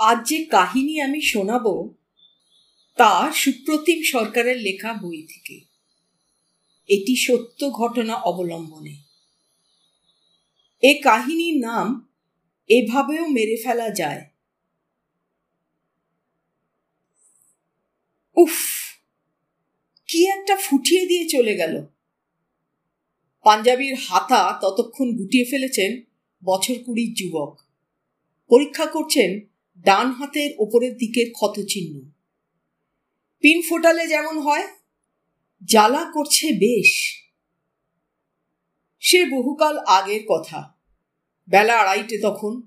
আজ যে কাহিনী আমি শোনাব, তা সুপ্রতিম সরকারের লেখা বই থেকে। এটি সত্য ঘটনা অবলম্বনে। এ কাহিনীর নাম, এভাবেও মেরে ফেলা যায়। উফ, কি একটা ফুটিয়ে দিয়ে চলে গেল। পাঞ্জাবির হাতা ততক্ষণ গুটিয়ে ফেলেছেন বছর কুড়ির যুবক। পরীক্ষা করছেন ডান হাতের ওপরের দিকের ক্ষতচিহ্ন পিন ফোটালে যেমন হয়, জ্বালা করছে বেশ। সে বহুকাল আগের কথা। বেলা আড়াইটে তখন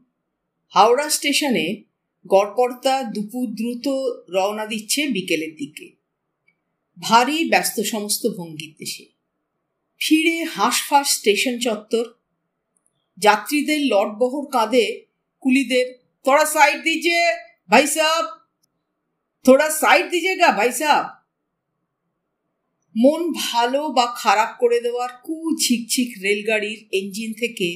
হাওড়া স্টেশনে গড়পড়তা দুপুর দ্রুত রওনা দিচ্ছে বিকেলের দিকে। ভারী ব্যস্ত সমস্ত ভঙ্গির দেশে ফিরে হাঁসফাঁস স্টেশন চত্বর। যাত্রীদের লটবহর কাঁধে কুলিদের थोड़ा साइड दीजिए भाई साहब थोड़ा साइड दीजिएगा भाई साहब মন ভালো বা খারাপ করে দেওয়ার কু ঝিকঝিক রেলগাড়ির ইঞ্জিন থেকে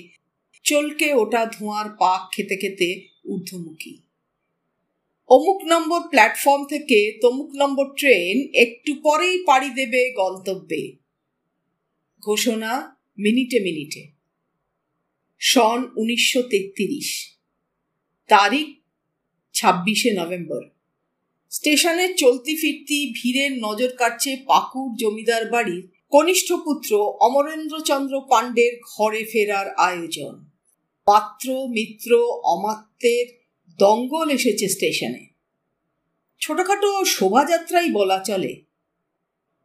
চলকে ওটা ধোঁয়ার পাক খেতে খেতে ঊর্ধ্বমুখী অমুক নম্বর প্ল্যাটফর্ম থেকে তমুক নম্বর ট্রেন একটু পরেই পাড়ি দেবে গন্তব্যে ঘোষণা মিনিটে মিনিটে সন উনিশশো তেত্রিশ তারিখ ছাব্বিশে নভেম্বর। স্টেশনের চলতি ফিরতি ভিড়ের নজর কাটছে পাকুর জমিদার বাড়ির কনিষ্ঠ পুত্র অমরেন্দ্রচন্দ্র পাণ্ডের ঘরে ফেরার আয়োজন। পাত্র, মিত্র, অমাত্যের দঙ্গল এসেছে স্টেশনে। ছোটখাটো শোভাযাত্রাই বলা চলে।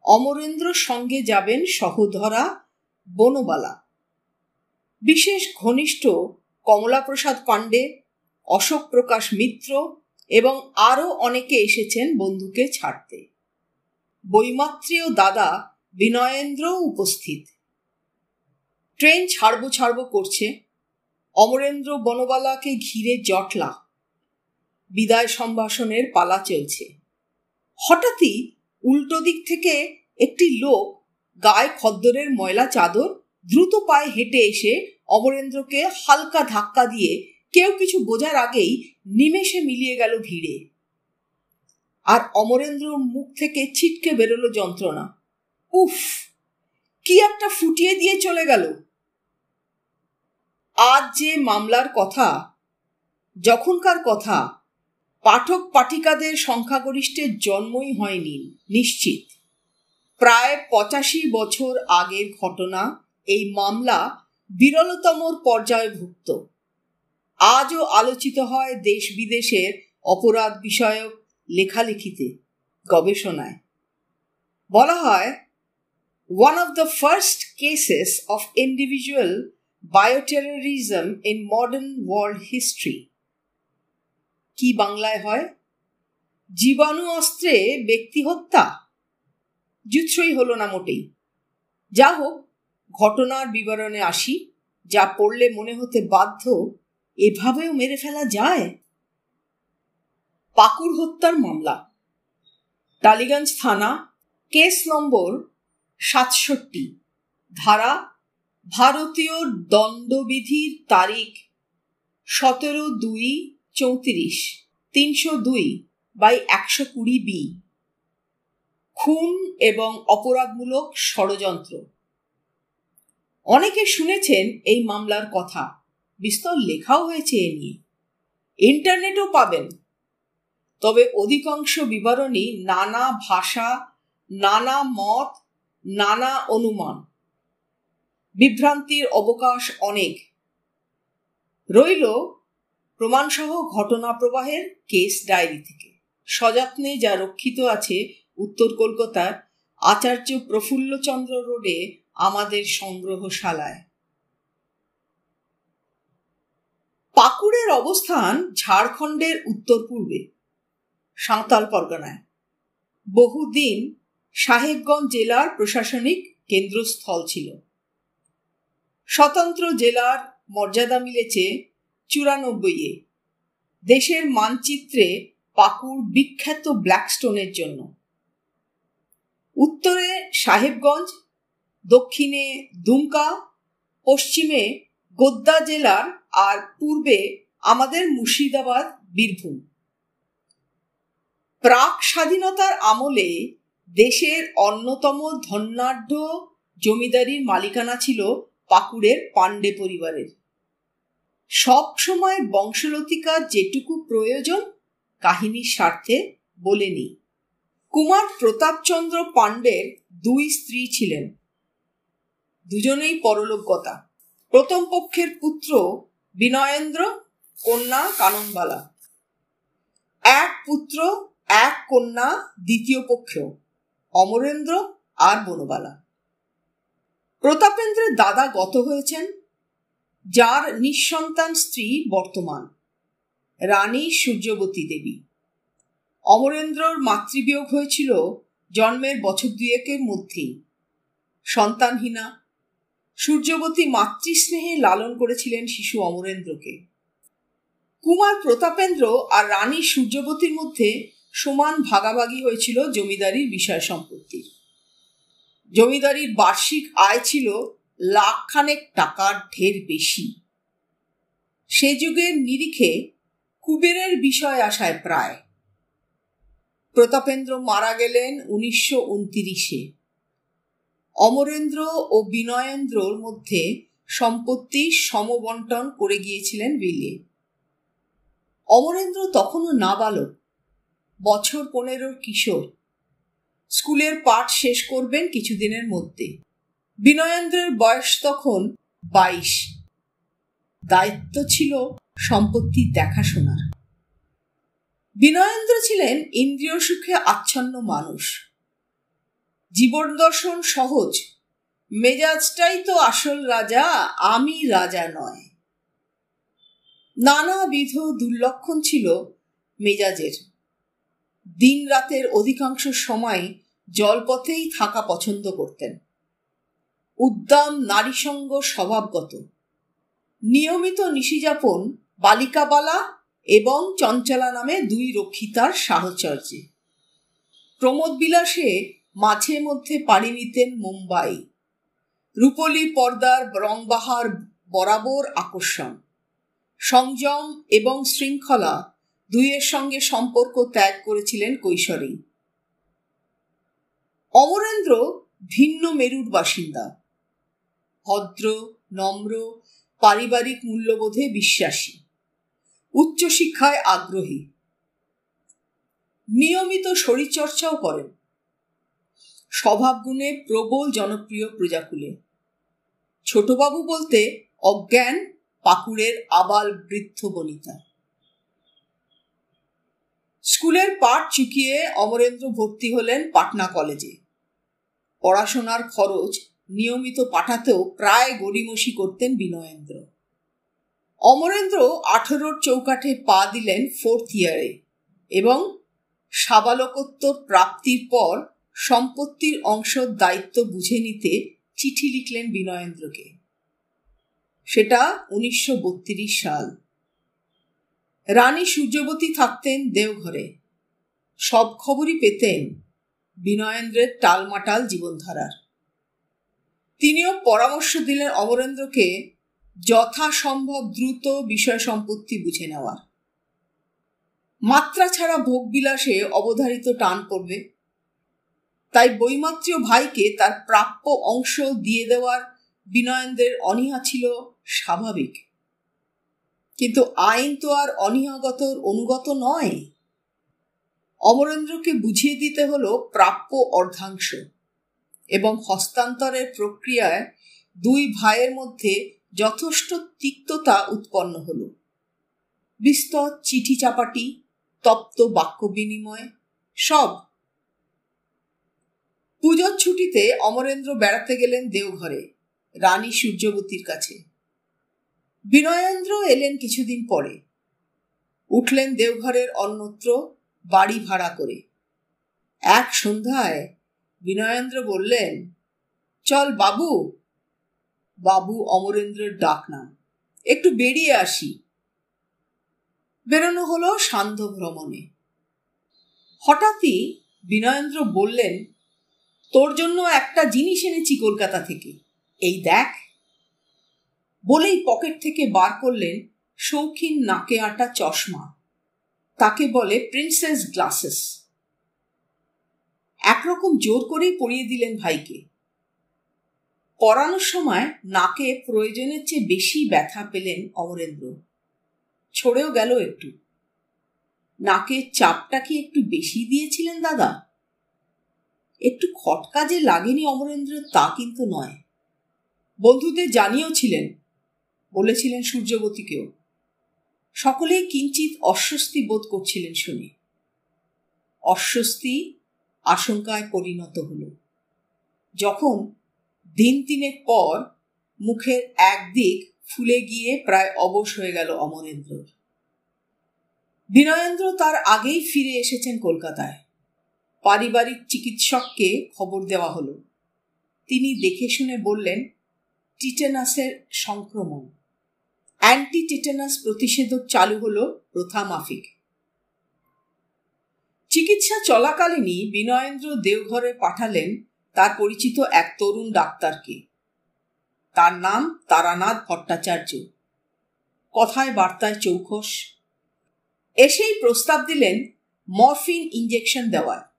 অমরেন্দ্র সঙ্গে যাবেন সহধরা বনবালা। বিশেষ ঘনিষ্ঠ কমলাপ্রসাদ পাণ্ডে অশোক প্রকাশ মিত্র এবং আরও অনেকে এসেছেন বন্ধুকে ছাড়তে। বৈমাত্রীয় দাদা বিনয়েন্দ্রও উপস্থিত। ট্রেন ছাড়বো ছাড়বো করছে। অমরেন্দ্র বনবালাকে ঘিরে জটলা। বিদায় সম্ভাষণের পালা চলছে। হঠাৎই উল্টো দিক থেকে একটি লোক গায়ে খদ্দরের ময়লা চাদর দ্রুত পায়ে হেঁটে এসে অমরেন্দ্রকে হালকা ধাক্কা দিয়ে কেউ কিছু বোঝার আগেই নিমেষে মিলিয়ে গেল ভিড়ে। আর অমরেন্দ্র মুখ থেকে ছিটকে বেরোলো যন্ত্রণা। উফ, কি একটা ফুটিয়ে দিয়ে চলে গেল। আজ যে মামলার কথা, যখনকার কথা, পাঠক পাঠিকাদের সংখ্যাগরিষ্ঠের জন্মই হয়নি, নিশ্চিত। প্রায় পঁচাশি বছর আগের ঘটনা, এই মামলা বিরলতমর পর্যায়ভুক্ত। আজও আলোচিত হয় দেশ বিদেশের অপরাধ বিষয়ক লেখালেখিতে, গবেষণায়। বলা হয় one of the first cases of individual bioterrorism in modern world history কি বাংলায় হয়? জীবাণু অস্ত্রে ব্যক্তি হত্যা? জুৎসই হলো না মোটেই। যা হোক ঘটনার বিবরণে আসি, যা পড়লে মনে হতে বাধ্য এভাবেও মেরে ফেলা যায়? পাকুর হত্যার মামলা। টালিগঞ্জ থানা, কেস নম্বর সাতষট্টি, ধারা ভারতীয় দণ্ডবিধির তারিখ সতেরো দুই চৌত্রিশ, তিনশো দুই বাই একশো কুড়ি বি। খুন এবং অপরাধমূলক ষড়যন্ত্র। অনেকে শুনেছেন এই মামলার কথা। বিস্তর লেখাও হয়েছে এ নিয়ে। ইন্টারনেটও পাবেন। তবে অধিকাংশ বিবরণী নানা ভাষা, নানা মত, নানা অনুমান। বিভ্রান্তির অবকাশ অনেক। রইল প্রমাণসহ ঘটনা প্রবাহের কেস ডায়েরি থেকে। সযত্নে যা রক্ষিত আছে উত্তর কলকাতার আচার্য প্রফুল্লচন্দ্র রোডে আমাদের সংগ্রহশালায়। পাকুড়ের অবস্থান ঝাড়খণ্ডের উত্তর পূর্বে, সাঁওতাল পরগনায়। বহুদিন সাহেবগঞ্জ জেলার প্রশাসনিক কেন্দ্রস্থল ছিল। স্বতন্ত্র জেলার মর্যাদা মিলেছে চুরানব্বইয়ে। দেশের মানচিত্রে পাকুড় বিখ্যাত ব্ল্যাকস্টোনের জন্য। উত্তরে সাহেবগঞ্জ, দক্ষিণে দুমকা, পশ্চিমে গোদ্দা জেলার আর পূর্বে আমাদের মুর্শিদাবাদ, বীরভূম। প্রাক স্বাধীনতার আমলে দেশের অন্যতম ধন্যাঢ্য জমিদারির মালিকানা ছিল পাকুড়ের পাণ্ডে পরিবারের। সব সময় বংশলতিকা যেটুকু প্রয়োজন কাহিনীর স্বার্থে বলেনি। কুমার প্রতাপচন্দ্র পাণ্ডের দুই স্ত্রী ছিলেন। দুজনেই পরলোকগতা। প্রথম পক্ষের পুত্র বিনয়েন্দ্র, কন্যা, কাননবালা। এক পুত্র, এক কন্যা, দ্বিতীয় পক্ষ, অমরেন্দ্র আর বনবালা। প্রতাপেন্দ্রের দাদা গত হয়েছেন, যার নিঃসন্তান স্ত্রী বর্তমান, রানী সূর্যবতী দেবী। অমরেন্দ্রর মাতৃবিয়োগ হয়েছিল জন্মের বছর দুয়েকের মধ্যেই, সন্তানহীনা সূর্যবতী মাতৃস্নেহে লালন করেছিলেন শিশু অমরেন্দ্রকে। কুমার প্রতাপেন্দ্র আর রানী সূর্যবতীর মধ্যে সমান ভাগাভাগি হয়েছিল জমিদারির বিষয় সম্পত্তির। জমিদারির বার্ষিক আয় ছিল লাখখানেক টাকার ঢের বেশি। সে যুগের নিরিখে কুবেরের বিষয় আসায় প্রায়। প্রতাপেন্দ্র মারা গেলেন উনিশশো উনতিরিশে। অমরেন্দ্র ও বিনয়েন্দ্রর মধ্যে সম্পত্তি সমবন্টন করে গিয়েছিলেন বিলে। অমরেন্দ্র তখনও নাবালক, বছর পনেরোর কিশোর। স্কুলের পাঠ শেষ করবেন কিছুদিনের মধ্যে। বিনয়েন্দ্রের বয়স তখন বাইশ। দায়িত্ব ছিল সম্পত্তির দেখাশোনার। বিনয়েন্দ্র ছিলেন ইন্দ্রিয় সুখে আচ্ছন্ন মানুষ। জীবন দর্শন সহজ। মেজাজটাই তো আসল রাজা, আমি রাজা নয়। নানাবিধ দুর্লক্ষণ ছিল মেজাজের। দিন রাতের অধিকাংশ সময় জলপথেই থাকা পছন্দ করতেন। উদ্দাম নারীসঙ্গ স্বভাবগত। নিয়মিত নিশিযাপন বালিকাবালা এবং চঞ্চলা নামে দুই রক্ষিতার সাহচর্যে। প্রমোদ বিলাসে মাঝে মধ্যে পাড়ি নিতেন মুম্বাই। রূপলি পর্দার রংবাহার বরাবর আকর্ষণ। সংযম এবং শৃঙ্খলা দুইয়ের সঙ্গে সম্পর্ক ত্যাগ করেছিলেন কৈশোরেই অমরেন্দ্র ভিন্ন মেরুর বাসিন্দা। ভদ্র, নম্র, পারিবারিক মূল্যবোধে বিশ্বাসী। উচ্চশিক্ষায় আগ্রহী। নিয়মিত শরীরচর্চাও করেন। স্বভাবগুণে প্রবল জনপ্রিয় প্রজাকুলে ছোটবাবু বলতে অজ্ঞান, পাকুড়ের আবাল বৃদ্ধ বনিতা। স্কুলের পাঠ চুকিয়ে অমরেন্দ্র ভর্তি হলেন পাটনা কলেজে। পড়াশোনার খরচ নিয়মিত পাঠাতেও প্রায় গড়িমসি করতেন বিনয়েন্দ্র। অমরেন্দ্র আঠেরোর চৌকাঠে পা দিলেন ফোর্থ ইয়ারে এবং সাবালকত্ব প্রাপ্তির পর সম্পত্তির অংশ দায়িত্ব বুঝে নিতে চিঠি লিখলেন বিনয়েন্দ্রকে। সেটা উনিশশো বত্রিশ সাল। রানী সূর্যবতী থাকতেন দেওঘরে। সব খবরই পেতেন বিনয়েন্দ্রের টালমাটাল জীবনধারার। তিনিও পরামর্শ দিলেন অমরেন্দ্রকে যথাসম্ভব দ্রুত বিষয় সম্পত্তি বুঝে নেওয়ার। মাত্রা ছাড়া ভোগবিলাসে অবধারিত টান পড়বে। তাই বৈমাত্রীয় ভাইকে তার প্রাপ্য অংশ দিয়ে দেওয়ার বিনয়েন্দ্রের অনীহা ছিল স্বাভাবিক। কিন্তু আইন তো আর অনীহাগত অনুগত নয়। অমরেন্দ্রকে বুঝিয়ে দিতে হলো প্রাপ্য অর্ধাংশ এবং হস্তান্তরের প্রক্রিয়ায় দুই ভাইয়ের মধ্যে যথেষ্ট তিক্ততা উৎপন্ন হল। বিস্তর চিঠি চাপাটি তপ্ত বাক্য বিনিময় সব পুজোর ছুটিতে অমরেন্দ্র বেড়াতে গেলেন দেওঘরে, রানী সূর্যবতীর কাছে। বিনয়েন্দ্র এলেন কিছুদিন পরে। উঠলেন দেওঘরের অন্যত্র বাড়ি ভাড়া করে। এক সন্ধ্যায় বিনয়েন্দ্র বললেন, চল বাবু। বাবু অমরেন্দ্রের ডাক নাম, একটু বেরিয়ে আসি। বেরোনো হলো সান্ধ্য ভ্রমণে হঠাৎই বিনয়েন্দ্র বললেন তোর জন্য একটা জিনিস এনেছি কলকাতা থেকে। এই দেখ। বলেই পকেট থেকে বার করলেন শৌখিন নাকে আটা চশমা। তাকে বলে প্রিন্সেস গ্লাসেস। একরকম জোর করেই পড়িয়ে দিলেন ভাইকে। পড়ানোর সময় নাকে প্রয়োজনের চেয়ে বেশি ব্যথা পেলেন অমরেন্দ্র। ছড়েও গেল একটু। নাকের চাপটা কি একটু বেশি দিয়েছিলেন দাদা? একটু খটকা যে লাগেনি অমরেন্দ্র তা কিন্তু নয়। বন্ধুদের জানিয়েও ছিলেন বলেছিলেন সূর্যবতীকেও। সকলেই কিঞ্চিত অস্বস্তি বোধ করছিলেন শুনে। অস্বস্তি আশঙ্কায় পরিণত হল। যখন দিন তিনেক পর মুখের একদিক ফুলে গিয়ে প্রায় অবশ হয়ে গেল অমরেন্দ্রর। বিনয়েন্দ্র তার আগেই ফিরে এসেছেন কলকাতায়। পারিবারিক চিকিৎসককে খবর দেওয়া হলো। তিনি দেখে শুনে বললেন, টিটেনাসের সংক্রমণ। অ্যান্টি টিটেনাস প্রতিষেধক চালু হলো প্রথা মাফিক। চিকিৎসা চলাকালীনই বিনয়েন্দ্র দেওঘরে পাঠালেন তার পরিচিত এক তরুণ ডাক্তারকে। তার নাম তারানাথ ভট্টাচার্য। কথায় বার্তায় চৌখস। এসেই প্রস্তাব দিলেন, মরফিন ইঞ্জেকশন দেওয়ার।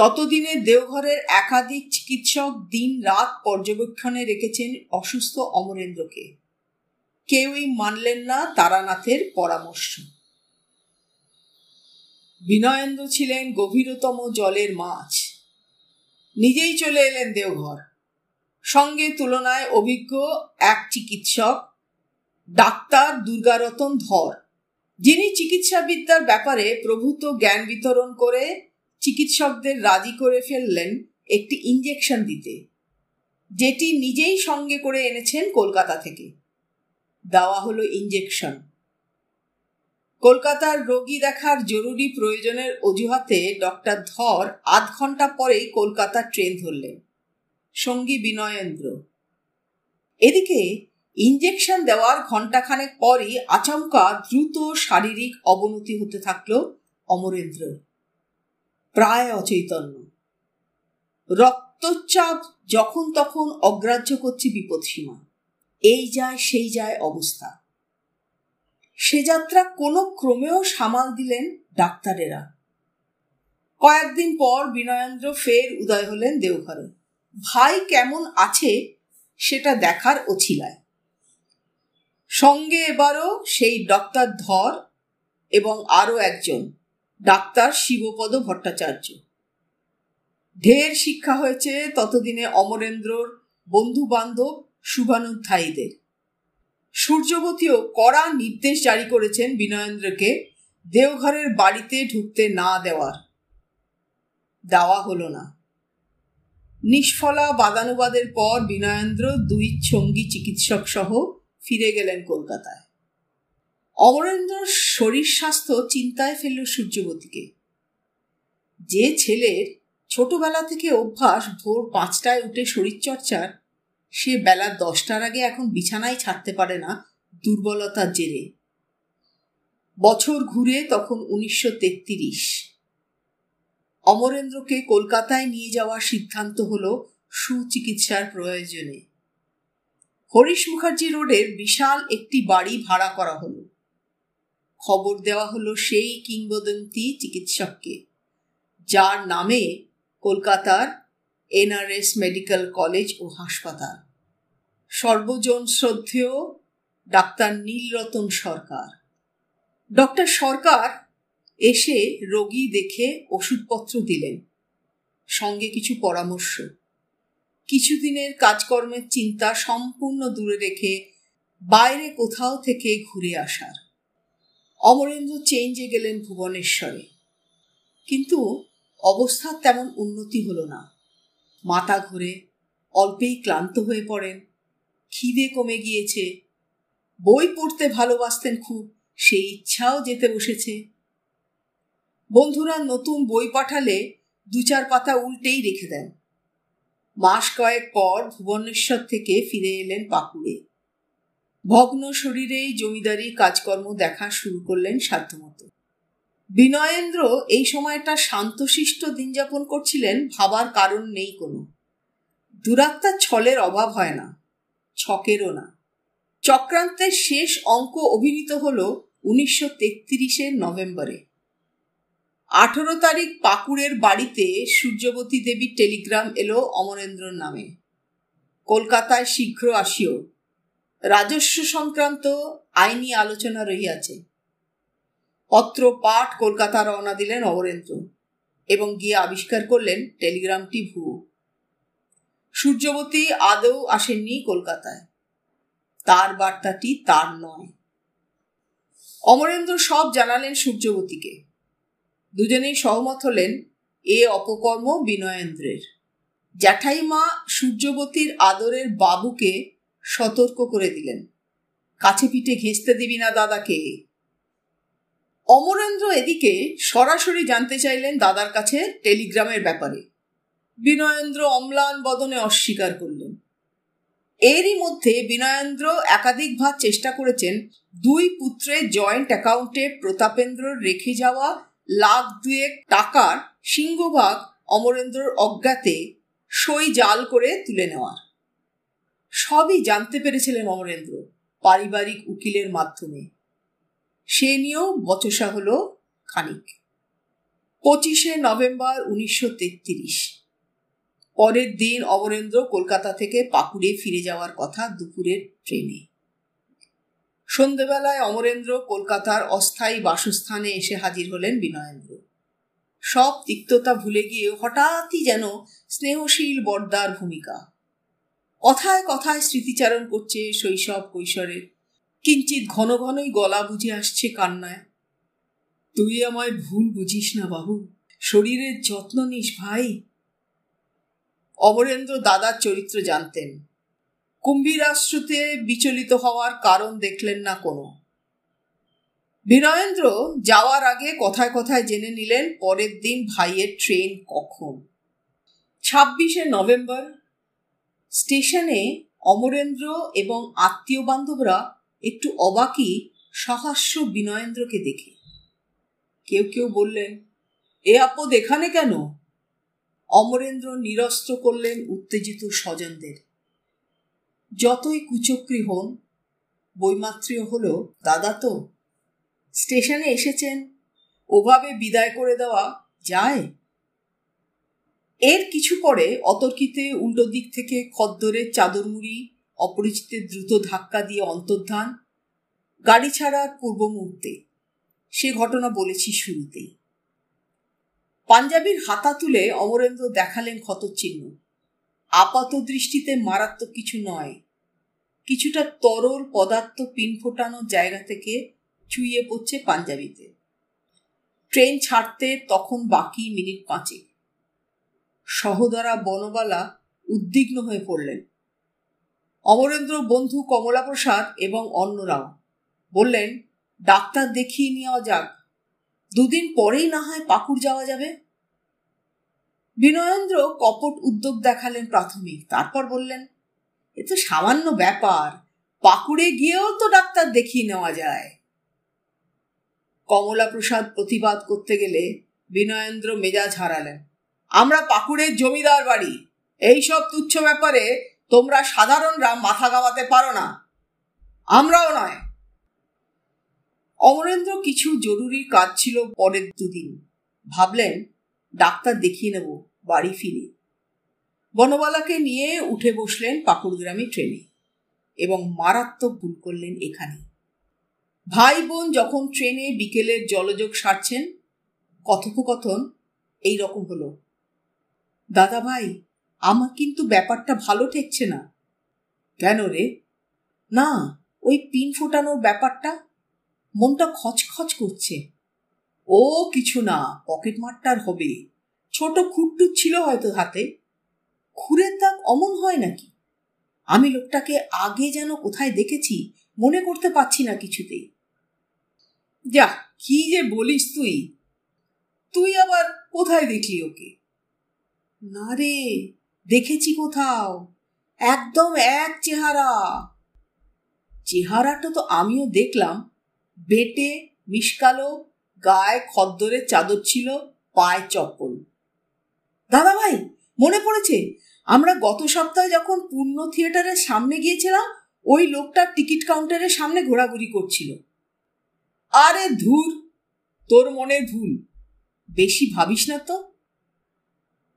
ততদিনে দেওঘরের একাধিক চিকিৎসক দিন রাত পর্যবেক্ষণে রেখেছেন অসুস্থ অমরেন্দ্রকে। কেউই মানলেন না তারানাথের পরামর্শ। বিনয়েন্দ্র ছিলেন গভীরতম জলের মাছ। নিজেই চলে এলেন দেওঘর। সঙ্গে তুলনায় অভিজ্ঞ এক চিকিৎসক, ডাক্তার দুর্গারতন ধর, যিনি চিকিৎসাবিদ্যার ব্যাপারে প্রভূত জ্ঞান বিতরণ করে চিকিৎসকদের রাজি করে ফেললেন একটি ইঞ্জেকশন দিতে। যেটি নিজেই সঙ্গে করে এনেছেন কলকাতা থেকে। দেওয়া হলো ইঞ্জেকশন কলকাতার রোগী দেখার জরুরি প্রয়োজনের অজুহাতে ডক্টর ধর আধ ঘণ্টা পরেই কলকাতার ট্রেন ধরলেন। সঙ্গী বিনয়েন্দ্র। এদিকে ইঞ্জেকশন দেওয়ার ঘণ্টাখানেক পরই আচমকা দ্রুত শারীরিক অবনতি হতে থাকল অমরেন্দ্র প্রায় অচৈতন্য রক্তচাপ যখন তখন অগ্রাহ্য করছে বিপদসীমা। এই যায়, সেই যায় অবস্থা। সে যাত্রা কোনো ক্রমেও সামাল দিলেন ডাক্তারেরা। কয়েকদিন পর বিনয়েন্দ্র ফের উদয় হলেন দেওঘরে। ভাই কেমন আছে সেটা দেখার অছিলায়। সঙ্গে এবারও সেই ডক্টর ধর এবং আরও একজন। ডাক্তার শিবপদ ভট্টাচার্য। ঢের শিক্ষা হয়েছে ততদিনে অমরেন্দ্রর বন্ধু বান্ধব শুভানুধ্যায়ীদের। সূর্যবতীও কড়া নির্দেশ জারি করেছেন বিনয়েন্দ্রকে দেওঘরের বাড়িতে ঢুকতে না দেওয়ার। দেওয়া হলো না। নিষ্ফলা বাদানুবাদের পর বিনয়েন্দ্র দুই সঙ্গী চিকিৎসক সহ ফিরে গেলেন কলকাতায়। অমরেন্দ্রর শরীর স্বাস্থ্য চিন্তায় ফেলল সূর্যবতীকে যে ছেলের ছোটবেলা থেকে অভ্যাস ভোর পাঁচটায় উঠে শরীরচর্চার, সে বেলা দশটার আগে এখন বিছানায় ছাড়তে পারে না দুর্বলতার জেরে। বছর ঘুরে তখন উনিশশো তেত্রিশ। অমরেন্দ্রকে কলকাতায় নিয়ে যাওয়ার সিদ্ধান্ত হল সুচিকিৎসার প্রয়োজনে। হরিশ মুখার্জি রোডের বিশাল একটি বাড়ি ভাড়া করা হলো। খবর দেওয়া হলো সেই কিংবদন্তি চিকিৎসককে, যার নামে কলকাতার এনআরএস মেডিকেল কলেজ ও হাসপাতাল। সর্বজন শ্রদ্ধেয় ডাক্তার নীলরতন সরকার। ডক্টর সরকার এসে রোগী দেখে ওষুধপত্র দিলেন, সঙ্গে কিছু পরামর্শ। কিছুদিনের কাজকর্মের চিন্তা সম্পূর্ণ দূরে রেখে বাইরে কোথাও থেকে ঘুরে আসার। অমরেন্দ্র চেঞ্জে গেলেন ভুবনেশ্বরে। কিন্তু অবস্থার তেমন উন্নতি হলো না। মাথা ঘুরে অল্পেই ক্লান্ত হয়ে পড়েন। খিদে কমে গিয়েছে। বই পড়তে ভালোবাসতেন খুব, সেই ইচ্ছাও যেতে বসেছে। বন্ধুরা, নতুন বই পাঠালে দু চার পাতা উল্টেই রেখে দেন। মাস কয়েক পর ভুবনেশ্বর থেকে ফিরে এলেন পাকুড়ে ভগ্ন শরীরেই জমিদারি কাজকর্ম দেখা শুরু করলেন সাধ্যমতো। বিনয়েন্দ্র এই সময়টা শান্তশিষ্ট দিন যাপন করছিলেন, ভাবার কারণ নেই কোনো। দুরাত্মার ছলের অভাব হয় না, ছকেরও না। চক্রান্তের শেষ অঙ্ক অভিনীত হল উনিশশো তেত্রিশের নভেম্বরে। আঠেরো তারিখ পাকুড়ের বাড়িতে সূর্যবতী দেবীর টেলিগ্রাম এলো অমরেন্দ্রর নামে। কলকাতায় শীঘ্র আসিও। রাজস্ব সংক্রান্ত আইনি আলোচনা রহিয়াছে। পত্র পাঠ কলকাতা রওনা দিলেন অমরেন্দ্র এবং গিয়ে আবিষ্কার করলেন টেলিগ্রামটি ভুয়ো। সূর্যবতী আদৌ আসেননি কলকাতায়। তার বার্তাটি তার নয়। অমরেন্দ্র সব জানালেন সূর্যবতীকে। দুজনেই সহমত হলেন এ অপকর্ম বিনয়েন্দ্রের। জ্যাঠাইমা সূর্যবতীর আদরের বাবুকে সতর্ক করে দিলেন। কাছে পিঠে ঘেঁচতে দিবি না দাদাকে। অমরেন্দ্র এদিকে সরাসরি জানতে চাইলেন দাদার কাছে টেলিগ্রামের ব্যাপারে। বিনয়েন্দ্র অম্লান বদনে অস্বীকার করলেন। এরই মধ্যে বিনয়েন্দ্র একাধিকবার চেষ্টা করেছেন দুই পুত্রের জয়েন্ট অ্যাকাউন্টে প্রতাপেন্দ্র রেখে যাওয়া লাখ দুয়েক টাকার সিংহভাগ অমরেন্দ্রর অজ্ঞাতে সই জাল করে তুলে নেওয়ার। সবই জানতে পেরেছিলেন অমরেন্দ্র পারিবারিক উকিলের মাধ্যমে। সে নিয়েও বচসা হল খানিক। পঁচিশে নভেম্বর উনিশশো তেত্রিশ। পরের দিন অমরেন্দ্র কলকাতা থেকে পাকুড়ে ফিরে যাওয়ার কথা দুপুরের ট্রেনে। সন্ধেবেলায় অমরেন্দ্র কলকাতার অস্থায়ী বাসস্থানে এসে হাজির হলেন বিনয়েন্দ্র। সব তিক্ততা ভুলে গিয়ে হঠাৎই যেন স্নেহশীল বর্দার ভূমিকা। কথায় কথায় স্মৃতিচারণ করছে শৈশব কৈশোরের। কিঞ্চিত ঘন ঘনই গলা বুঝে আসছে কান্নায়। তুই আমায় ভুল বুঝিস না বাবু, শরীরের যত্ন নিস ভাই। অমরেন্দ্র দাদার চরিত্র জানতেন। কুম্ভীরাশ্রুতে বিচলিত হওয়ার কারণ দেখলেন না কোনো। বিনয়েন্দ্র যাওয়ার আগে কথায় কথায় জেনে নিলেন পরের দিন ভাইয়ের ট্রেন কখন। ছাব্বিশে নভেম্বর স্টেশনে অমরেন্দ্র এবং আত্মীয় বান্ধবরা একটু অবাকই সহাস্য বিনয়েন্দ্রকে দেখে। কেউ কেউ বললেন, এ আপদ এখানে কেন? অমরেন্দ্র নিরস্ত্র করলেন উত্তেজিত স্বজনদের। যতই কুচক্রি হন, বৈমাত্রীয় হলো দাদা তো। স্টেশনে এসেছেন। ওভাবে বিদায় করে দেওয়া যায়? এর কিছু পরে অতর্কিতে উল্টো দিক থেকে খদ্দরের চাদর মুড়ি অপরিচিতের দ্রুত ধাক্কা দিয়ে অন্তর্ধান, গাড়ি ছাড়ার পূর্ব মুহূর্তে। সে ঘটনা বলেছি শুরুতেই। পাঞ্জাবির হাতা তুলে অমরেন্দ্র দেখালেন ক্ষতচিহ্ন। আপাত দৃষ্টিতে মারাত্মক কিছু নয়। কিছুটা তরল পদার্থ পিন ফোটানোর জায়গা থেকে চুইয়ে পড়ছে পাঞ্জাবিতে। ট্রেন ছাড়তে তখন বাকি মিনিট পাঁচে সহদরা বনবালা উদ্বিগ্ন হয়ে পড়লেন। অমরেন্দ্র বন্ধু কমলা প্রসাদ এবং অন্যরাও বললেন, ডাক্তার দেখিয়ে নেওয়া যাক, দুদিন পরেই না হয় পাকুড় যাওয়া যাবে? বিনয়েন্দ্র কপট উদ্যোগ দেখালেন প্রাথমিক, তারপর বললেন, এ তো সামান্য ব্যাপার, পাকুড়ে গিয়েও তো ডাক্তার দেখিয়ে নেওয়া যায়। কমলা প্রসাদ প্রতিবাদ করতে গেলে বিনয়েন্দ্র মেজাজ হারালেন। আমরা পাকুড়ের জমিদার বাড়ি। এইসব তুচ্ছ ব্যাপারে তোমরা সাধারণরা মাথা গাওয়াতে পারো না। আমরাও নয়। অমরেন্দ্র কিছু জরুরি কাজ ছিল পরের দুদিন। ভাবলেন, ডাক্তার দেখিয়ে নেব, বাড়ি ফিরে। বনবালাকে নিয়ে উঠে বসলেন পাকুড়গ্রামী ট্রেনে এবং মারাত্মক ভুল করলেন এখানে। ভাই বোন যখন ট্রেনে বিকেলের জলযোগ সারছেন, কথোপকথন এই রকম হলো। দাদা ভাই, আমার কিন্তু ব্যাপারটা ভালো ঠেকছে না। কেন রে? না, ওই পিন ফোটানোর ব্যাপারটা মনটা খচখচ করছে। ও কিছু না, পকেট মারটার হবে। ছোট খুট্টু ছিল হয়তো হাতে। খুরের দাগ অমন হয় নাকি? আমি লোকটাকে আগে যেন কোথায় দেখেছি, মনে করতে পারছি না কিছুতেই যা, কি যে বলিস তুই। তুই আবার কোথায় দেখলি ওকে? না রে, দেখেছি কোথাও। একদম এক চেহারা। চেহারাটা তো আমিও দেখলাম। বেটে মিসকালো গায়ে খদ্দরের চাদর ছিল, পায়ে চপ্পল। দাদা ভাই মনে পড়েছে? আমরা গত সপ্তাহে যখন পূর্ণ থিয়েটারের সামনে গিয়েছিলাম, ওই লোকটা টিকিট কাউন্টারের সামনে ঘোরাঘুরি করছিল। আরে ধুর, তোর মনে ভুল। বেশি ভাবিস না তো।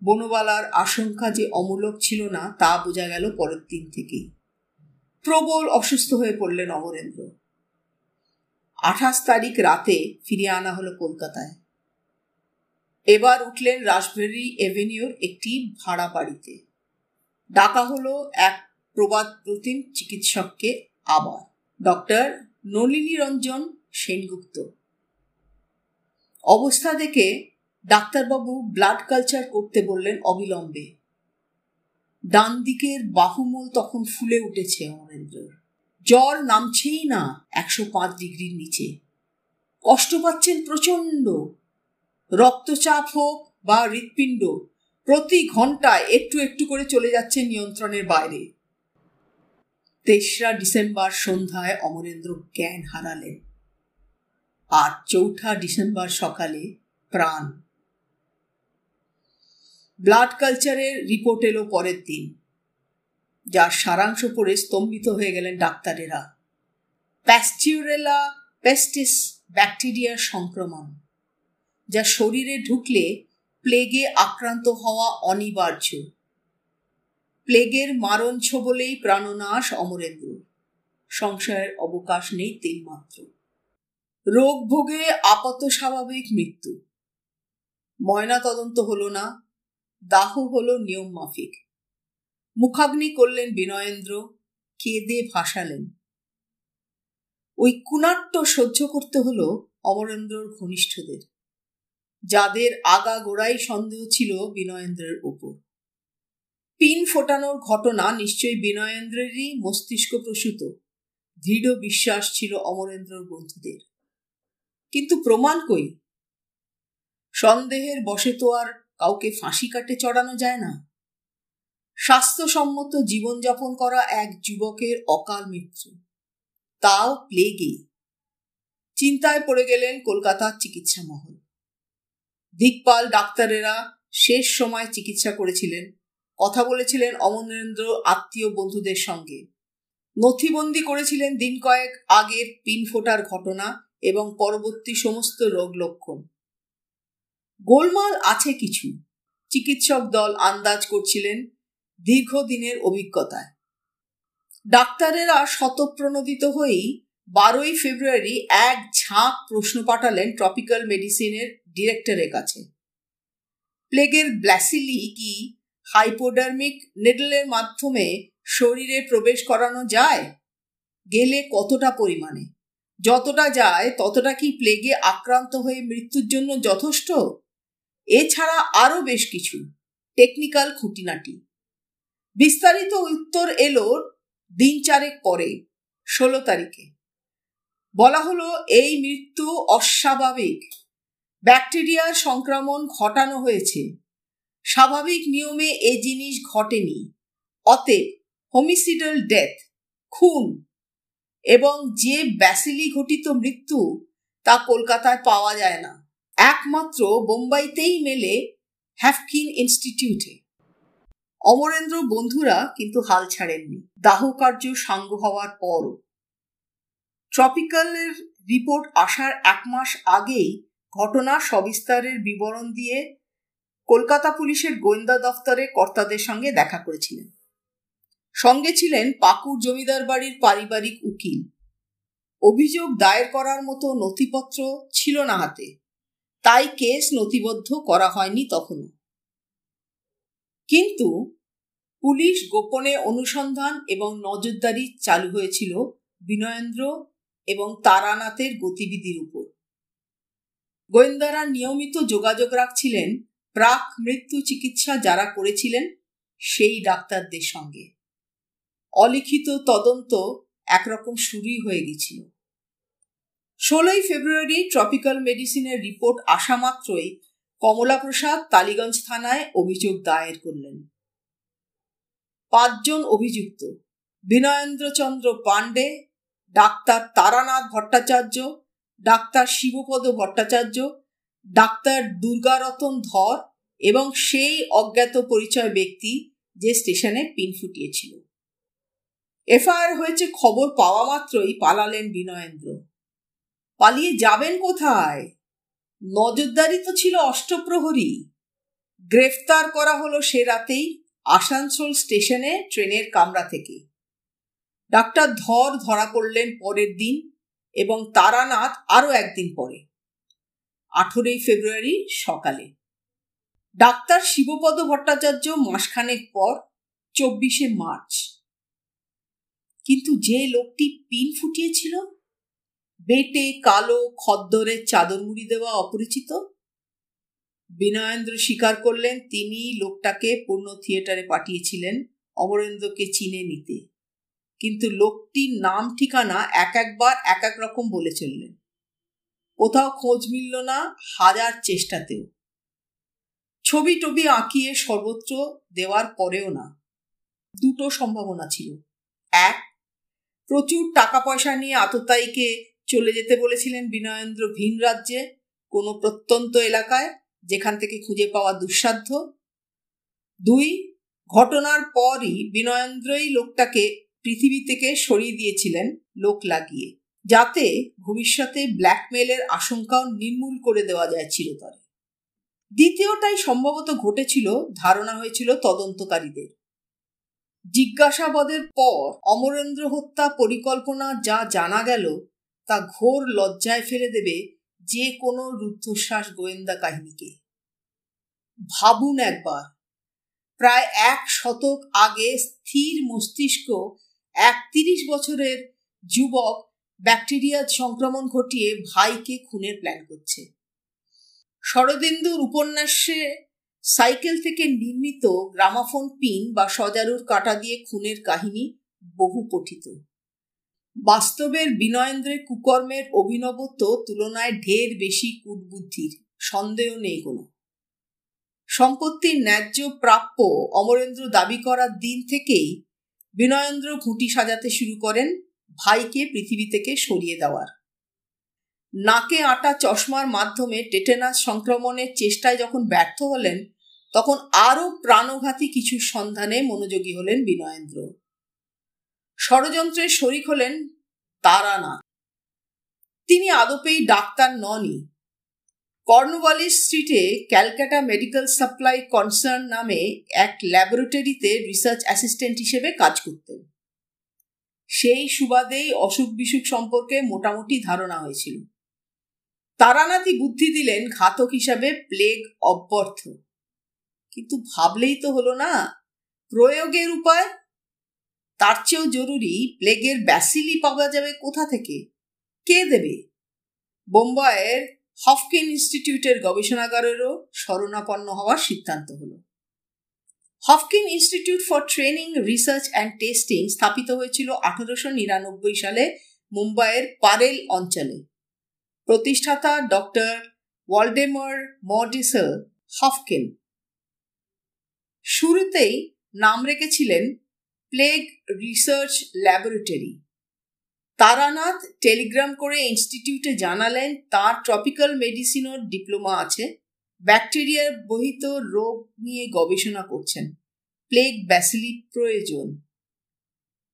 বনবালার আশঙ্কা যে অমূলক ছিল না, তা বোঝা গেল পরের দিন থেকেই। প্রবল অসুস্থ হয়ে পড়লেন অমরেন্দ্র। আঠাশ তারিখ রাতে ফিরিয়ে আনা হলো কলকাতায়। এবার উঠলেন রাসবেরি এভিনিউর একটি ভাড়া বাড়িতে। ডাকা হলো এক প্রবাদ প্রতিম চিকিৎসককে আবার। ডক্টর নলিনী রঞ্জন সেনগুপ্ত। অবস্থা দেখে ডাক্তারবাবু ব্লাড কালচার করতে বললেন অবিলম্বে। ডান দিকের বাহুমূল তখন ফুলে উঠেছে অমরেন্দ্র জ্বর নামছেই না একশো পাঁচ ডিগ্রির নিচে। কষ্ট পাচ্ছেন প্রচণ্ড। রক্তচাপ হোক বা হৃৎপিণ্ড, প্রতি ঘন্টায় একটু একটু করে চলে যাচ্ছে নিয়ন্ত্রণের বাইরে। তেসরা ডিসেম্বর সন্ধ্যায় অমরেন্দ্র জ্ঞান হারালেন। আর চৌঠা ডিসেম্বর সকালে প্রাণ ব্লাড কালচারের রিপোর্ট এলো পরের দিন, যার সারাংশ পড়ে স্তম্ভিত হয়ে গেলেন ডাক্তারেরা। প্যাস্টিউরেলা পেস্টিস ব্যাকটেরিয়ার সংক্রমণ, যা শরীরে ঢুকলে প্লেগে আক্রান্ত হওয়া অনিবার্য। প্লেগের মারণ বলেই প্রাণনাশ অমরেন্দ্র, সংশয়ের অবকাশ নেই তিলমাত্র। রোগ ভোগে আপাত স্বাভাবিক মৃত্যু। ময়না তদন্ত হলো না দাহ হল নিয়ম মাফিক। মুখাগ্নি করলেন বিনয়েন্দ্র, কেঁদে ভাসালেন। ওই কুনাট্য সহ্য করতে হলো অমরেন্দ্রর ঘনিষ্ঠদের। যাদের আগা গোড়াই সন্দেহ ছিল বিনয়েন্দ্রের উপর পিন ফোটানোর ঘটনা নিশ্চয়ই বিনয়েন্দ্রেরই মস্তিষ্ক প্রসূত। দৃঢ় বিশ্বাস ছিল অমরেন্দ্রর বন্ধুদের। কিন্তু প্রমাণ কই? সন্দেহের বসে তো আর কাউকে ফাঁসি কাটে চড়ানো যায় না। স্বাস্থ্যসম্মত জীবনযাপন করা এক যুবকের অকাল মৃত্যু। তাও প্লেগে। চিন্তায় পড়ে গেলেন কলকাতার চিকিৎসা মহল। দিকপাল ডাক্তারেরা শেষ সময় চিকিৎসা করেছিলেন। কথা বলেছিলেন অমরেন্দ্র আত্মীয় বন্ধুদের সঙ্গে। নথিবন্দি করেছিলেন দিন কয়েক আগের পিন ফোটার ঘটনা এবং পরবর্তী সমস্ত রোগ লক্ষণ। গোলমাল আছে কিছু। চিকিৎসক দল আন্দাজ করছিলেন দীর্ঘদিনের অভিজ্ঞতায়। ডাক্তারেরা শতপ্রণোদিত হয়েই বারোই ফেব্রুয়ারি এক ঝাঁক প্রশ্ন পাঠালেন ট্রপিক্যাল মেডিসিনের ডিরেক্টরের কাছে। প্লেগের ব্ল্যাসিলি কি হাইপোডার্মিক নেডলের মাধ্যমে শরীরে প্রবেশ করানো যায়? গেলে কতটা পরিমাণে? যতটা যায় ততটা কি প্লেগে আক্রান্ত হয়ে মৃত্যুর জন্য যথেষ্ট? এছাড়া আরও বেশ কিছু টেকনিক্যাল খুঁটিনাটি। বিস্তারিত উত্তর এলো দিন চারেক পরে, ষোলো তারিখে। বলা হলো, এই মৃত্যু অস্বাভাবিক। ব্যাকটেরিয়ার সংক্রমণ ঘটানো হয়েছে। স্বাভাবিক নিয়মে এ জিনিস ঘটেনি। অতএব হোমিসিডাল ডেথ খুন এবং যে ব্যাসিলি ঘটিত মৃত্যু তা কলকাতায় পাওয়া যায় না। একমাত্র বোম্বাইতেই মেলে হ্যাফকিন ইনস্টিটিউটে। অমরেন্দ্র বন্ধুরা কিন্তু হাল ছাড়েননি। দাহ কার্য সাঙ্গ হওয়ার পরও। ট্রপিক্যালের রিপোর্ট আসার এক মাস আগেই ঘটনা সবিস্তারের বিবরণ দিয়ে কলকাতা পুলিশের গোয়েন্দা দফতরে কর্তাদের সঙ্গে দেখা করেছিলেন। সঙ্গে ছিলেন পাকুর জমিদার বাড়ির পারিবারিক উকিল। অভিযোগ দায়ের করার মতো নথিপত্র ছিল না হাতে। তাই কেস নথিবদ্ধ করা হয়নি তখনও। কিন্তু পুলিশ গোপনে অনুসন্ধান এবং নজরদারি চালু হয়েছিল বিনয়েন্দ্র এবং তারানাথের গতিবিধির উপর। গোয়েন্দারা নিয়মিত যোগাযোগ রাখছিলেন, প্রাক মৃত্যু চিকিৎসা যারা করেছিলেন সেই ডাক্তারদের সঙ্গে। অলিখিত তদন্ত একরকম শুরুই হয়ে গেছিল। ষোলোই ফেব্রুয়ারি ট্রপিক্যাল মেডিসিনের রিপোর্ট আসা মাত্রই কমলাপ্রসাদ টালিগঞ্জ থানায় অভিযোগ দায়ের করলেন। পাঁচজন অভিযুক্ত, Binayendrachandra Pande, doctor Taranath Bhattacharya, doctor Shibapada Bhattacharya, doctor Durgaratan Dhar এবং সেই অজ্ঞাত পরিচয় ব্যক্তি যে স্টেশনে পিন ফুটিয়েছিল। এফআইআর হয়েছে খবর পাওয়া মাত্রই পালালেন বিনয়েন্দ্র। পালিয়ে যাবেন কোথায়? নজরদারি তো ছিল অষ্টপ্রহরী। গ্রেফতার করা হলো সে রাতেই আসানসোল স্টেশনে ট্রেনের কামরা থেকে। ডাক্তার ধর ধরা পড়লেন পরের দিন এবং তারানাথ আরও একদিন পরে। আঠেরোই ফেব্রুয়ারি সকালে। ডাক্তার শিবপদ ভট্টাচার্য মাসখানেক পর চব্বিশে মার্চ। কিন্তু যে লোকটি পিন ফুটিয়েছিল বেটে, কালো খদ্দরের চাদর মুড়ি দেওয়া অপরিচিত? বিনয়েন্দ্র স্বীকার করলেন, তিনি লোকটাকে পূর্ণ থিয়েটারে পাঠিয়েছিলেন, অমরেন্দ্রকে চিনে নিতে। কিন্তু লোকটির নাম ঠিকানা এক একবার এক এক রকম বলে চললেন। কোথাও খোঁজ মিলল না, হাজার চেষ্টাতেও। ছবি টবি আঁকিয়ে সর্বত্র দেওয়ার পরেও না। দুটো সম্ভাবনা ছিল। এক, প্রচুর টাকা পয়সা নিয়ে আততায়ীকে চলে যেতে বলেছিলেন বিনয়েন্দ্র ভিন রাজ্যে, কোনো প্রত্যন্ত এলাকায়, যেখান থেকে খুঁজে পাওয়া দুঃসাধ্য। দুই, ঘটনার পরই বিনয়েন্দ্রই লোকটাকে পৃথিবী থেকে সরিয়ে দিয়েছিলেন লোক লাগিয়ে, যাতে ভবিষ্যতে ব্ল্যাকমেলের আশঙ্কাও নির্মূল করে দেওয়া যায় চিরতরে। দ্বিতীয়টাই সম্ভবত ঘটেছিল, ধারণা হয়েছিল তদন্তকারীদের। জিজ্ঞাসাবাদের পর অমরেন্দ্র হত্যা পরিকল্পনা যা জানা গেল তা ঘোর লজ্জায় ফেলে দেবে যে কোনো রুদ্ধশ্বাস গোয়েন্দা কাহিনীকে। ভাবুন একবার, প্রায় এক শতক আগে স্থির মস্তিষ্ক এক তিরিশ বছরের যুবক ব্যাকটেরিয়ার সংক্রমণ ঘটিয়ে ভাইকে খুনের প্ল্যান করছে। শরদেন্দুর উপন্যাসে সাইকেল থেকে নির্মিত গ্রামাফোন পিন বা সজারুর কাটা দিয়ে খুনের কাহিনী বহু পঠিত। বাস্তবের বিনয়েন্দ্রের কুকর্মের অভিনবত্ব তুলনায় ঢের বেশি কূটবুদ্ধির, সন্দেহ নেই কোনো। সম্পত্তির ন্যায্য প্রাপ্য অমরেন্দ্র দাবি করার দিন থেকেই বিনয়েন্দ্র ঘুঁটি সাজাতে শুরু করেন ভাইকে পৃথিবী থেকে সরিয়ে দেওয়ার। নাকে আটা চশমার মাধ্যমে টেটেনাস সংক্রমণের চেষ্টায় যখন ব্যর্থ হলেন, তখন আরও প্রাণঘাতী কিছু সন্ধানে মনোযোগী হলেন বিনয়েন্দ্র। ষড়যন্ত্রের শরিক হলেন তারানাথ। তিনি আদপেই ডাক্তার ননই কর্নওয়ালিস স্ট্রিটে ক্যালকাটা মেডিকেল সাপ্লাই কনসার্ন নামে এক ল্যাবরেটরিতে রিসার্চ অ্যাসিস্ট্যান্ট হিসেবে কাজ করতেন। সেই সুবাদেই অসুখ বিসুখ সম্পর্কে মোটামুটি ধারণা হয়েছিল। তারানাথই বুদ্ধি দিলেন ঘাতক হিসাবে প্লেগ অব্যর্থ। কিন্তু ভাবলেই তো হলো না, প্রয়োগের উপায় তার চেয়েও জরুরি প্লেগের ব্যাসিলি পাওয়া যাবে কোথা থেকে? কে দেবে? বোম্বাইয়ের হফকিন ইনস্টিটিউটের গবেষণাগারেরও শরণাপন্ন হওয়ার সিদ্ধান্ত হলো। Haffkine Institute for training, research and testing স্থাপিত হয়েছিল আঠারোশো নিরানব্বই সালে মুম্বাইয়ের পারেল অঞ্চলে। প্রতিষ্ঠাতা ডক্টর ওয়ালডেমর মডিসেল হফকিন। শুরুতেই নাম রেখেছিলেন plague research laboratory Taranath telegram করে ইনস্টিটিউটে জানালেন, তার ট্রপিক্যাল মেডিসিনের ডিপ্লোমা আছে। ব্যাকটেরিয়ার বহিত রোগ নিয়ে গবেষণা করছেন। প্লেগ ব্যাসিলি প্রয়োজন।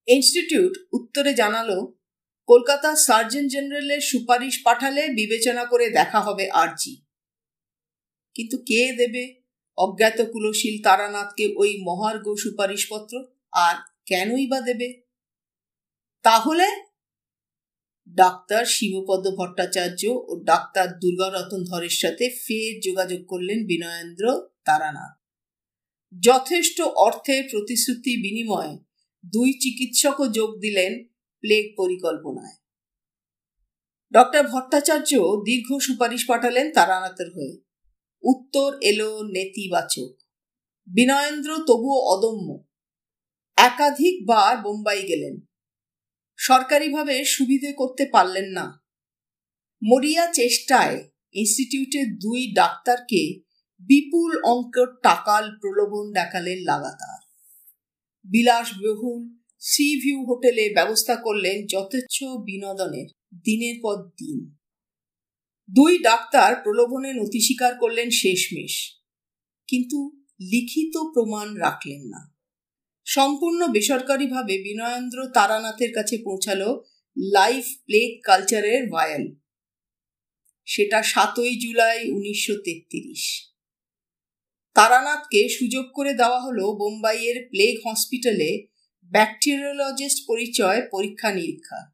ইনস্টিটিউট উত্তরে জানালো, কলকাতা সার্জন জেনারেলের সুপারিশ পাঠালে বিবেচনা করে দেখা হবে আর্জি। কিন্তু কে দেবে? অজ্ঞাত কুলশীল তারানাথকে ওই মহার্ঘ সুপারিশপত্র আর কেনই বা দেবে? তাহলে ডাক্তার শিবপদ ভট্টাচার্য ও ডাক্তার দুর্গারতন ধরের সাথে ফের যোগাযোগ করলেন বিনয়েন্দ্র তারানাথ। যথেষ্ট অর্থের প্রতিশ্রুতি বিনিময়ে দুই চিকিৎসকও যোগ দিলেন প্লেগ পরিকল্পনায়। ডক্টর ভট্টাচার্য দীর্ঘ সুপারিশ পাঠালেন তারানাথের হয়ে। উত্তর এলো নেতিবাচক। বিনয়েন্দ্র তবুও অদম্য। একাধিকবার বোম্বাই গেলেন। সরকারিভাবে সুবিধে করতে পারলেন না। মরিয়া চেষ্টায় ইনস্টিটিউটের দুই ডাক্তারকে বিপুল অঙ্কের টাকাল প্রলোভন দেখালেন লাগাতার। বিলাসবহুল সি ভিউ হোটেলে ব্যবস্থা করলেন যথেচ্ছ বিনোদনের দিনের পর দিন। দুই ডাক্তার প্রলোভনে নথি স্বীকার করলেন শেষমেশ, কিন্তু লিখিত প্রমাণ রাখলেন না। সম্পূর্ণ বেসরকারিভাবে বিনয়েন্দ্র তারানাথের কাছে পৌঁছালো লাইফ প্লেগ কালচারের ভায়াল। সেটা সাতই জুলাই উনিশশো তেত্রিশ। তারানাথকে সুযোগ করে দেওয়া হলো বোম্বাইয়ের প্লেগ হসপিটালে ব্যাকটেরিওলজিস্ট পরিচয় পরীক্ষা নিরীক্ষা।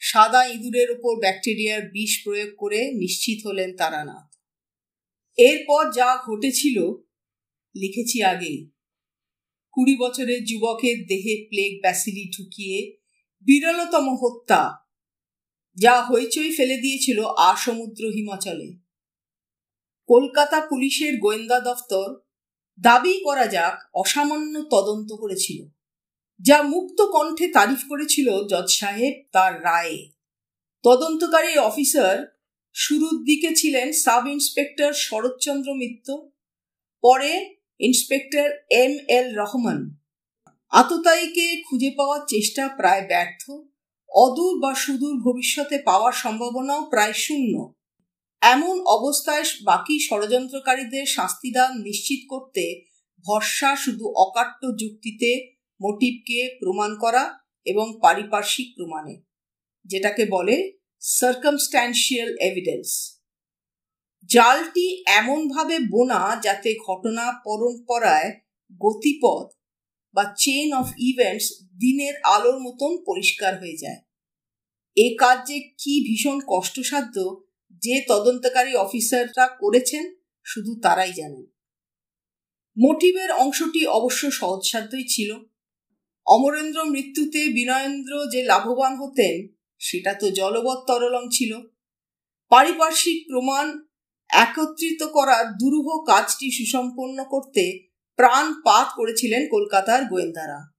সাদা ইঁদুরের ওপর ব্যাকটেরিয়ার বিষ প্রয়োগ করে নিশ্চিত হলেন তারানাথ। এরপর যা ঘটেছিল, লিখেছি আগেই। কুড়ি বছরের যুবকের দেহে প্লেগ ব্যাসিলি ঢুকিয়ে বিরলতম হত্যা, যা হইচই ফেলে দিয়েছিল আসমুদ্র হিমাচলে। কলকাতা পুলিশের গোয়েন্দা দফতর দাবি করা যাক অসামান্য তদন্ত করেছিল, যা মুক্ত কণ্ঠে তারিফ করেছিল জজ সাহেব তার রায়ে। তদন্তকারী অফিসার শুরুর দিকে ছিলেন সাব ইন্সপেক্টর শরৎচন্দ্র মিত্র, পরে ইন্সপেক্টর এম এল রহমান। আততায়ীকে খুঁজে পাওয়ার চেষ্টা প্রায় ব্যর্থ। অদূর বা সুদূর ভবিষ্যতে পাওয়ার সম্ভাবনাও প্রায় শূন্য। এমন অবস্থায় বাকি ষড়যন্ত্রকারীদের শাস্তিদান নিশ্চিত করতে ভরসা শুধু অকাট্য যুক্তিতে, মোটিভকে প্রমাণ করা এবং পারিপার্শ্বিক প্রমাণে, যেটাকে বলে সার্কামস্ট্যান্সিয়াল এভিডেন্স জালটি এমনভাবে বোনা যাতে ঘটনা পরম্পরায় গতিপথ বা চেন অফ ইভেন্টস দিনের আলোর মতন পরিষ্কার হয়ে যায়। এ কাজ কি ভীষণ কষ্টসাধ্য যে তদন্তকারী অফিসাররা করেছেন, শুধু তারাই জানেন। মোটিভের অংশটি অবশ্য সহজসাধ্যই ছিল। অমরেন্দ্র মৃত্যুতে বিনয়েন্দ্র যে লাভবান হতেন, সেটা তো জলবৎ তরলং ছিল। পারিপার্শ্বিক প্রমাণ একত্রিত করার দুরূহ কাজটি সুসম্পন্ন করতে প্রাণ প্রাণপাত করেছিলেন কলকাতার গোয়েন্দারা।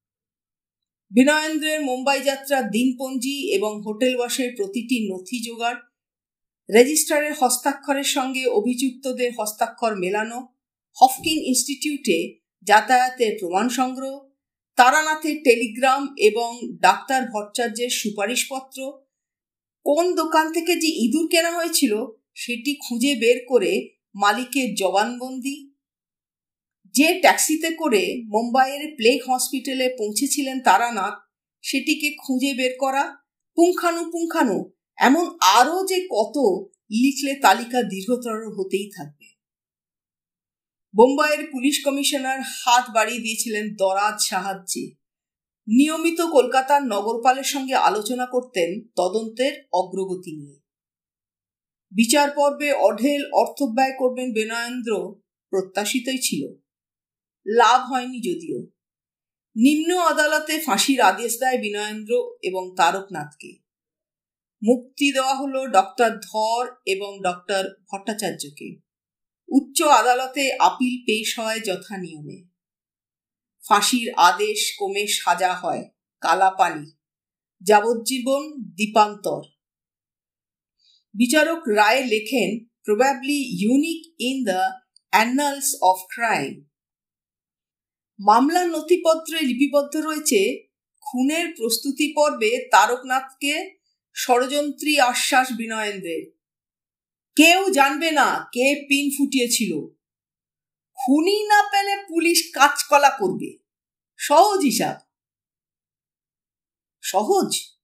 বিনয়েন্দ্রের মুম্বাই যাত্রার দিনপঞ্জি এবং হোটেলবাসের প্রতিটি নথি জোগাড়, রেজিস্ট্রারের হস্তাক্ষরের সঙ্গে অভিযুক্তদের হস্তাক্ষর মেলানো হফকিন ইনস্টিটিউটে যাতায়াতের প্রমাণ সংগ্রহ, তারানাথের টেলিগ্রাম এবং ডাক্তার ভট্টাচার্যের সুপারিশপত্র, কোন দোকান থেকে যে ইঁদুর কেনা হয়েছিল সেটি খুঁজে বের করে মালিকের জবানবন্দি। যে ট্যাক্সিতে করে মুম্বাইয়ের প্লেগ হসপিটালে পৌঁছেছিলেন তারানাথ, সেটিকে খুঁজে বের করা। পুঙ্খানুপুঙ্খানু এমন আরও যে কত লিখলে তালিকা দীর্ঘতর হতেই থাকবে। বোম্বাইয়ের পুলিশ কমিশনার হাত বাড়িয়ে দিয়েছিলেন দরাজ সাহায্যে। নিয়মিত কলকাতার নগরপালের সঙ্গে আলোচনা করতেন তদন্তের অগ্রগতি নিয়ে। বিচার পর্বে অঢেল অর্থব্যয় করবেন বেনয়েন্দ্র প্রত্যাশিতই ছিল। লাভ হয়নি যদিও। নিম্ন আদালতে ফাঁসির আদেশ দেয় বিনয়েন্দ্র এবং তারকনাথকে। মুক্তি দেওয়া হলো ডক্টর ধর এবং ডক্টর ভট্টাচার্যকে। উচ্চ আদালতে আপিল পেশ হয় যথা নিয়মে। ফাঁসির আদেশ কমে সাজা হয় কালাপানি যাবজ্জীবন দীপান্তর। বিচারক রায় লেখেন probably unique in the annals of crime মামলার নথিপত্রে লিপিবদ্ধ রয়েছে খুনের প্রস্তুতি পর্বে তারকনাথকে ষড়যন্ত্রী আশ্বাস বিনয়েন্দ্রের কেউ জানবে না কে পিন ফুটিয়েছিল। খুনি না পেলে পুলিশ কাজকলা করবে। সহজ হিসাব। সহজ?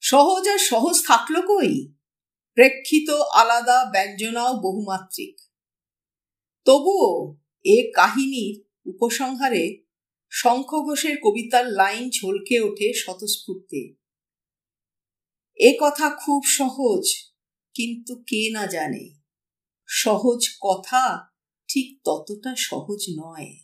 সহজ আর সহজ থাকল কই? প্রেক্ষিত আলাদা ব্যঞ্জনাও বহুমাত্রিক। তবুও এ কাহিনীর উপসংহারে শঙ্খ ঘোষের কবিতার লাইন ঝলকে ওঠে স্বতঃস্ফূর্তে। এ কথা খুব সহজ, কিন্তু কে না জানে? সহজ কথা ঠিক ততটা সহজ নয়।